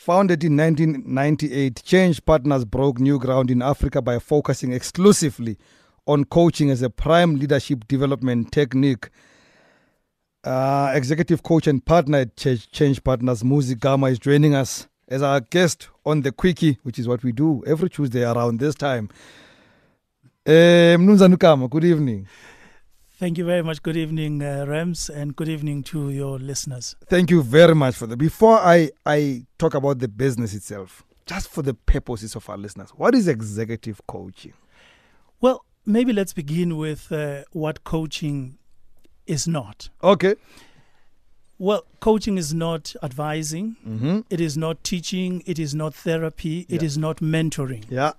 Founded in 1998, Change Partners broke new ground in Africa by focusing exclusively on coaching as a prime leadership development technique. Uh, executive coach and partner at Change Partners, Muzi Gama, is joining us as our guest on the Quickie, which is what we do every Tuesday around this time. Uh, Mnumzana Gama, good evening. Thank you very much. Good evening, uh, Rams, and good evening to your listeners. Thank you very much for that. Before I, I talk about the business itself, just for the purposes of our listeners, what is executive coaching? Well, maybe let's begin with uh, what coaching is not. Okay. Well, coaching is not advising, Mm-hmm. it is not teaching, it is not therapy, it Yeah. is not mentoring. Yeah.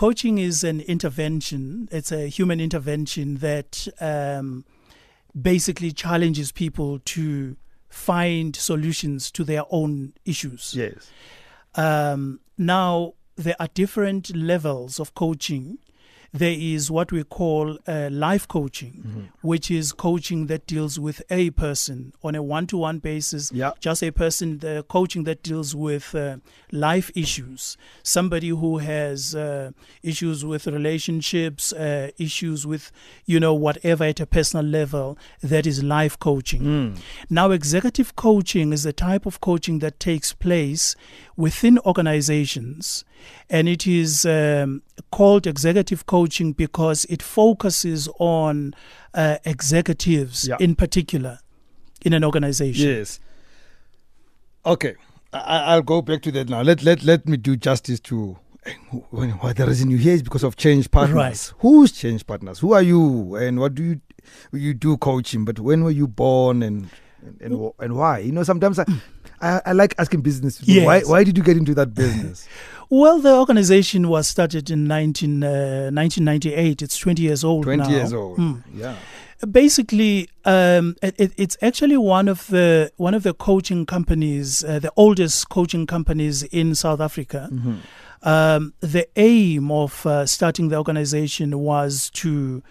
Coaching is an intervention, it's a human intervention that um, basically challenges people to find solutions to their own issues. Yes. Um, now, there are different levels of coaching. There is what we call uh, life coaching, Mm-hmm. which is coaching that deals with a person on a one to one basis. Yeah. Just a person, the coaching that deals with uh, life issues. Somebody who has uh, issues with relationships, uh, issues with, you know, whatever at a personal level, that is life coaching. Mm. Now, executive coaching is the type of coaching that takes place within organizations, and it is um, called executive coaching because it focuses on uh, executives Yeah. in particular in an organization. Yes. Okay. I, I- I'll go back to that now. Let let let me do justice to when why the reason you here is because of change partners. Right. Who's change partners? Who are you and what do you you do coaching? But when were you born and and and, and why? You know, sometimes I, I, I like asking business people. Why Yes. why did you get into that business? Well, the organization was started in 19, uh, 1998. It's 20 years old Twenty now. years old. Hmm. Yeah. basically um, it, it- it's actually one of the one of the coaching companies uh, the oldest coaching companies in south africa Mhm. um, the aim of uh, starting the organization was to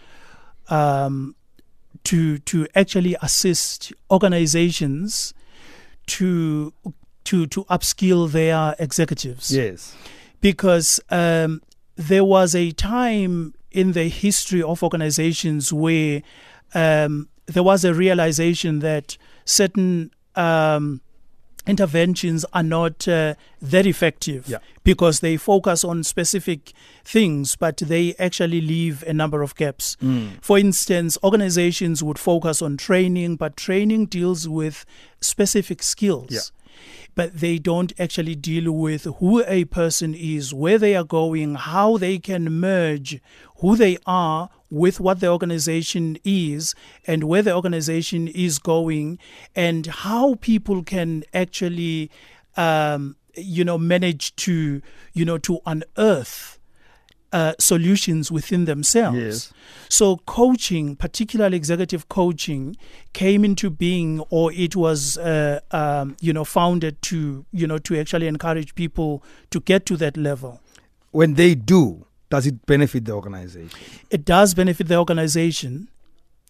um, to to actually assist organizations to to to upskill their executives Yes. because um, there was a time in the history of organizations where um, there was a realization that certain um, interventions are not uh, that effective Yeah. because they focus on specific things, but they actually leave a number of gaps. Mm. For instance, organizations would focus on training, but training deals with specific skills. Yeah. But they don't actually deal with who a person is, where they are going, how they can merge who they are with what the organization is, and where the organization is going, and how people can actually, um, you know, manage to, you know, to unearth uh, solutions within themselves. Yes. So coaching, particularly executive coaching, came into being, or it was, uh, um, you know, founded to, you know, to actually encourage people to get to that level. When they do, does it benefit the organization? It does benefit the organization.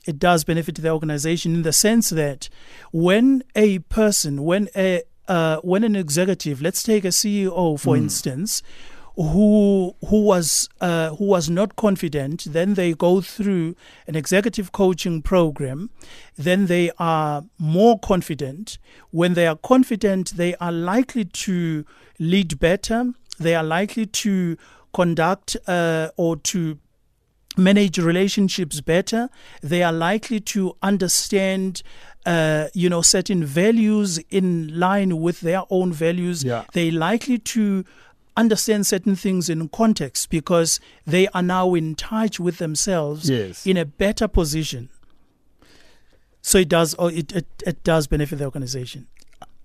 It does benefit the organization in the sense that when a person, when a uh, when an executive, let's take a CEO for instance, who who was uh, who was not confident, then they go through an executive coaching program, then they are more confident. When they are confident, they are likely to lead better. They are likely to conduct uh, or to manage relationships better. They are likely to understand, uh, you know, certain values in line with their own values. Yeah. They're likely to understand certain things in context because they are now in touch with themselves Yes. in a better position. So it does. It, it it does benefit the organization.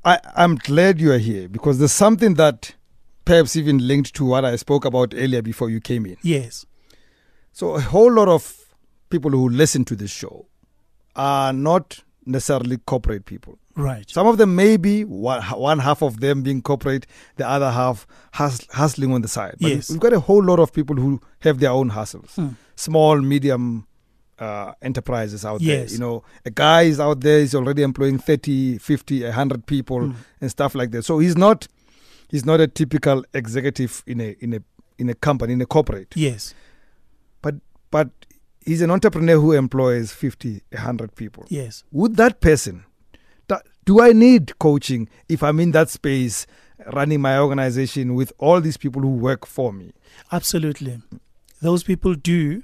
I, I'm glad you are here because there's something that perhaps even linked to what I spoke about earlier before you came in. Yes. So a whole lot of people who listen to this show are not necessarily corporate people. Right. Some of them may be one, one half of them being corporate, the other half hus- hustling on the side. But Yes. we've got a whole lot of people who have their own hustles, Hmm. small, medium uh, enterprises out Yes. there. You know, a guy is out there, he's already employing 30, 50, 100 people Mm. and stuff like that. So he's not he's not a typical executive in a in a in a company, in a corporate. Yes. But but he's an entrepreneur who employs 50, 100 people. Yes. Would that person do I need coaching if I'm in that space running my organization with all these people who work for me? Absolutely. Those people do.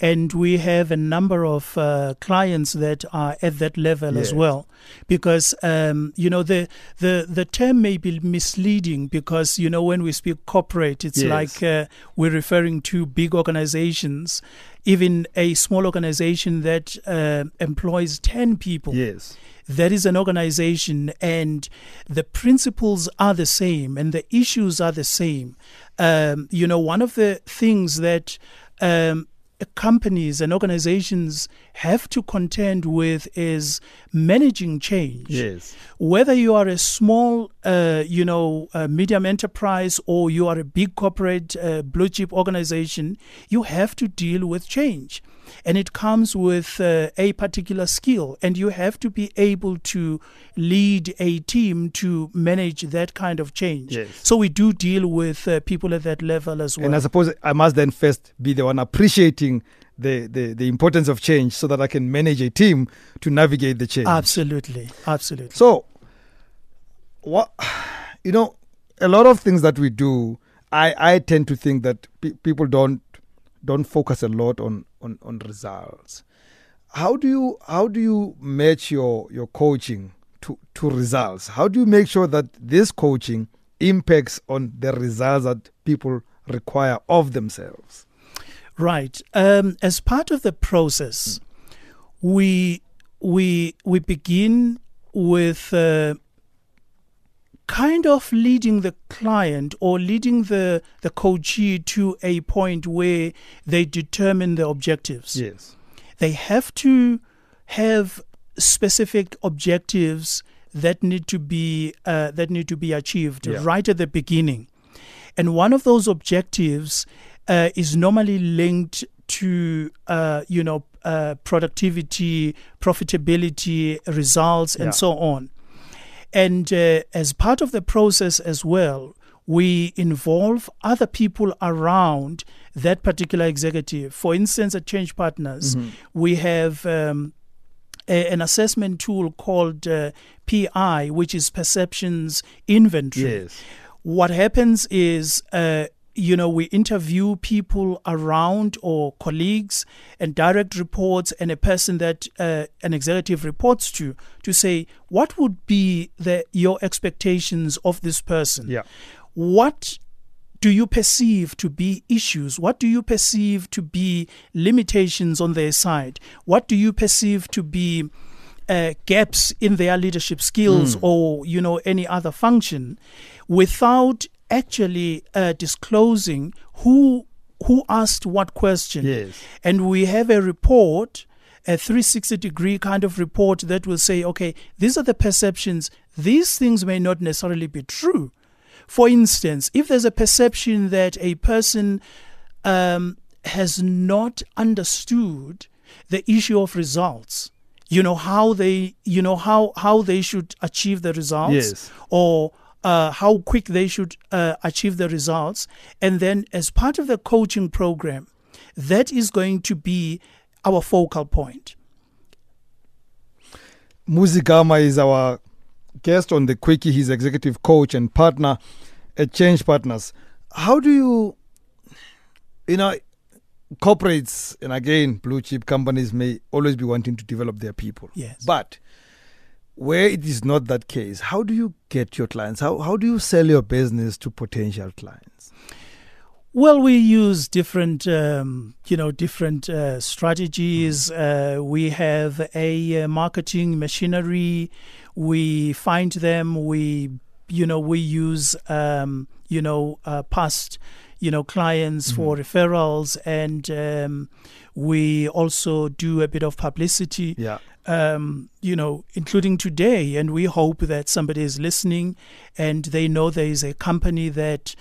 And we have a number of uh, clients that are at that level as well, because um, you know the, the the term may be misleading because you know when we speak corporate, it's Yes. like uh, we're referring to big organizations, even a small organization that uh, employs ten people Yes. that is an organization and the principles are the same and the issues are the same. Um, you know, one of the things that um, companies and organizations have to contend with is managing change Yes. whether you are a small, uh, you know, uh, medium enterprise or you are a big corporate uh, blue chip organization, you have to deal with change. And it comes with uh, a particular skill, and you have to be able to lead a team to manage that kind of change. Yes. So we do deal with uh, people at that level as well. And I suppose I must then first be the one appreciating the, the, the importance of change so that I can manage a team to navigate the change. absolutely, absolutely. So, what you know, a lot of things that we do, I I tend to think that pe- people don't don't focus a lot on on on results. How do you how do you match your your coaching to to results? How do you make sure that this coaching impacts on the results that people require of themselves? Right. Um, as part of the process, we we we begin with uh, kind of leading the client or leading the the coachee to a point where they determine the objectives Yes. they have to have specific objectives that need to be uh, that need to be achieved Yeah. right at the beginning and one of those objectives uh, is normally linked to uh, you know uh, productivity profitability results and Yeah. so on and uh, as part of the process as well, we involve other people around that particular executive. For instance, at Change Partners, we have um, a, an assessment tool called uh, PI, which is Perceptions Inventory Yes. what happens is uh, you know we interview people around or colleagues and direct reports and a person that uh, an executive reports to to say what would be the your expectations of this person Yeah. what do you perceive to be issues? What do you perceive to be limitations on their side? What do you perceive to be uh, gaps in their leadership skills or you know any other function, without actually uh, disclosing who who asked what question? Yes. and we have a report a 360 degree kind of report that will say okay these are the perceptions these things may not necessarily be true for instance if there's a perception that a person um, has not understood the issue of results you know how they you know how how they should achieve the results Yes. or uh, how quick they should uh, achieve the results. And then, as part of the coaching program, that is going to be our focal point. Muzi Gama is our guest on the Quickie. He's executive coach and partner at Change Partners. How do you, you know, corporates and again, blue chip companies may always be wanting to develop their people. Yes. But where it is not that case, how do you get your clients? How, how do you sell your business to potential clients? Well, we use different, um, you know, different uh, strategies. Uh, we have a uh, marketing machinery. We find them. We, you know, we use, um, you know, uh, past, you know, clients for referrals, and um, we also do a bit of publicity Yeah. Um, you know, including today. And we hope that somebody is listening and they know there is a company that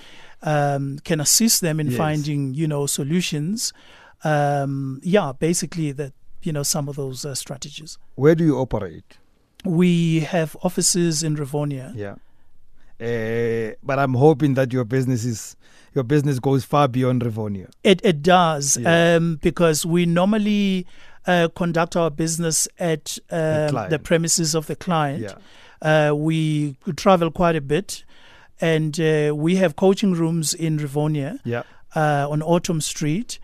um, can assist them in Yes. finding, you know, solutions. Um, yeah, basically that you know some of those uh, strategies. Where do you operate? We have offices in Rivonia. Yeah. Uh, but I'm hoping that your business is your business goes far beyond Rivonia. It it does Yeah. um, because we normally uh, conduct our business at um, the, client. premises of the client. Yeah. Uh, we travel quite a bit, and uh, we have coaching rooms in Rivonia Yeah. uh, on Autumn Street.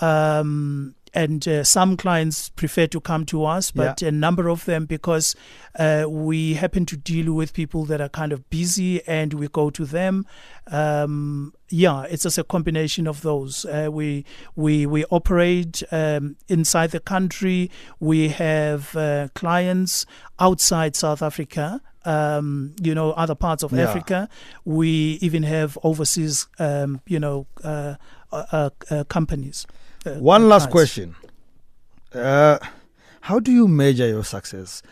Um, and uh, some clients prefer to come to us, but a number of them, because uh, we happen to deal with people that are kind of busy and we go to them. Um, yeah, it's just a combination of those. Uh, we we we operate um, inside the country. We have uh, clients outside South Africa. Um, you know, other parts of Yeah. Africa. We even have overseas, um, you know, uh, uh, companies. Uh, One last question. Uh, how do you measure your success?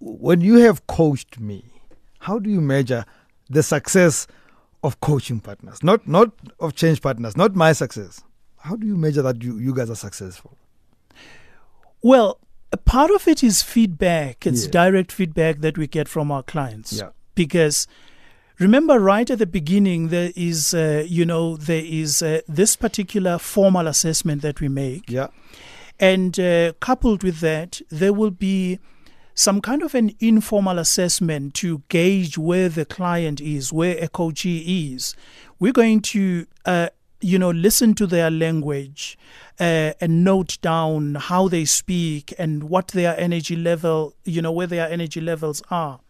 When you have coached me, how do you measure the success of coaching partners? Not not of change partners, not my success. How do you measure that you, you guys are successful? Well, a part of it is feedback. It's Yeah. direct feedback that we get from our clients. Yeah. Because remember, right at the beginning, there is, uh, you know, there is uh, this particular formal assessment that we make. Yeah. And uh, coupled with that, there will be some kind of an informal assessment to gauge where the client is, where a coachee is. We're going to, uh, you know, listen to their language uh, and note down how they speak and what their energy level, you know, where their energy levels are.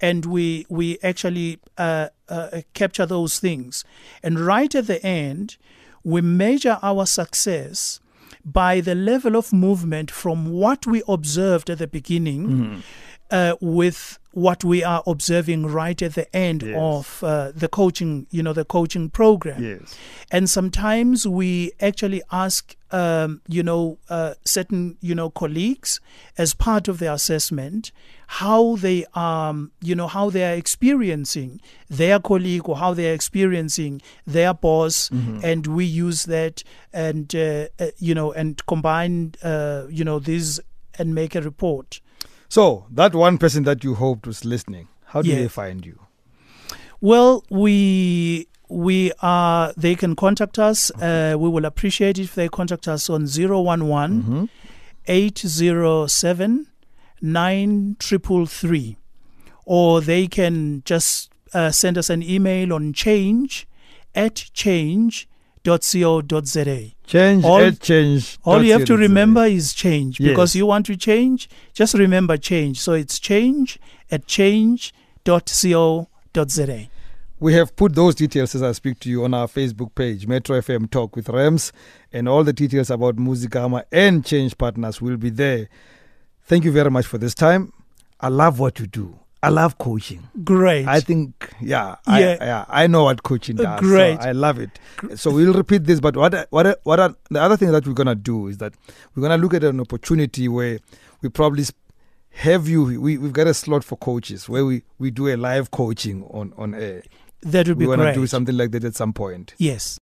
And we we actually uh, uh, capture those things. And right at the end, we measure our success by the level of movement from what we observed at the beginning uh, with what we are observing right at the end Yes. of uh, the coaching, you know, the coaching program. Yes. And sometimes we actually ask, um, you know, uh, certain, you know, colleagues as part of the assessment how they um you know how they are experiencing their colleague or how they are experiencing their boss and we use that and uh, uh, you know and combine uh, you know these and make a report So that one person that you hoped was listening, how do Yeah. they find you? Well, we we are. They can contact us. Uh, we will appreciate it if they contact us on 011 807 9333 or they can just uh, send us an email on change at change.co.za. Change All- at change. All you have to dot co dot za. remember is change because Yes. you want to change, just remember change. So it's change at change.co.za. We have put those details as I speak to you on our Facebook page, Metro FM Talk with Rams, and all the details about Muzi Gama and Change Partners will be there. Thank you very much for this time. I love what you do. I love coaching. Great. I think, yeah, I, Yeah. yeah, I know what coaching does. great. So I love it. So we'll repeat this, but what, what, what are, the other thing that we're gonna do is that we're gonna look at an opportunity where we probably have you. We we've got a slot for coaches where we we do a live coaching on on air. that would be we want to do something like that at some point. Yes.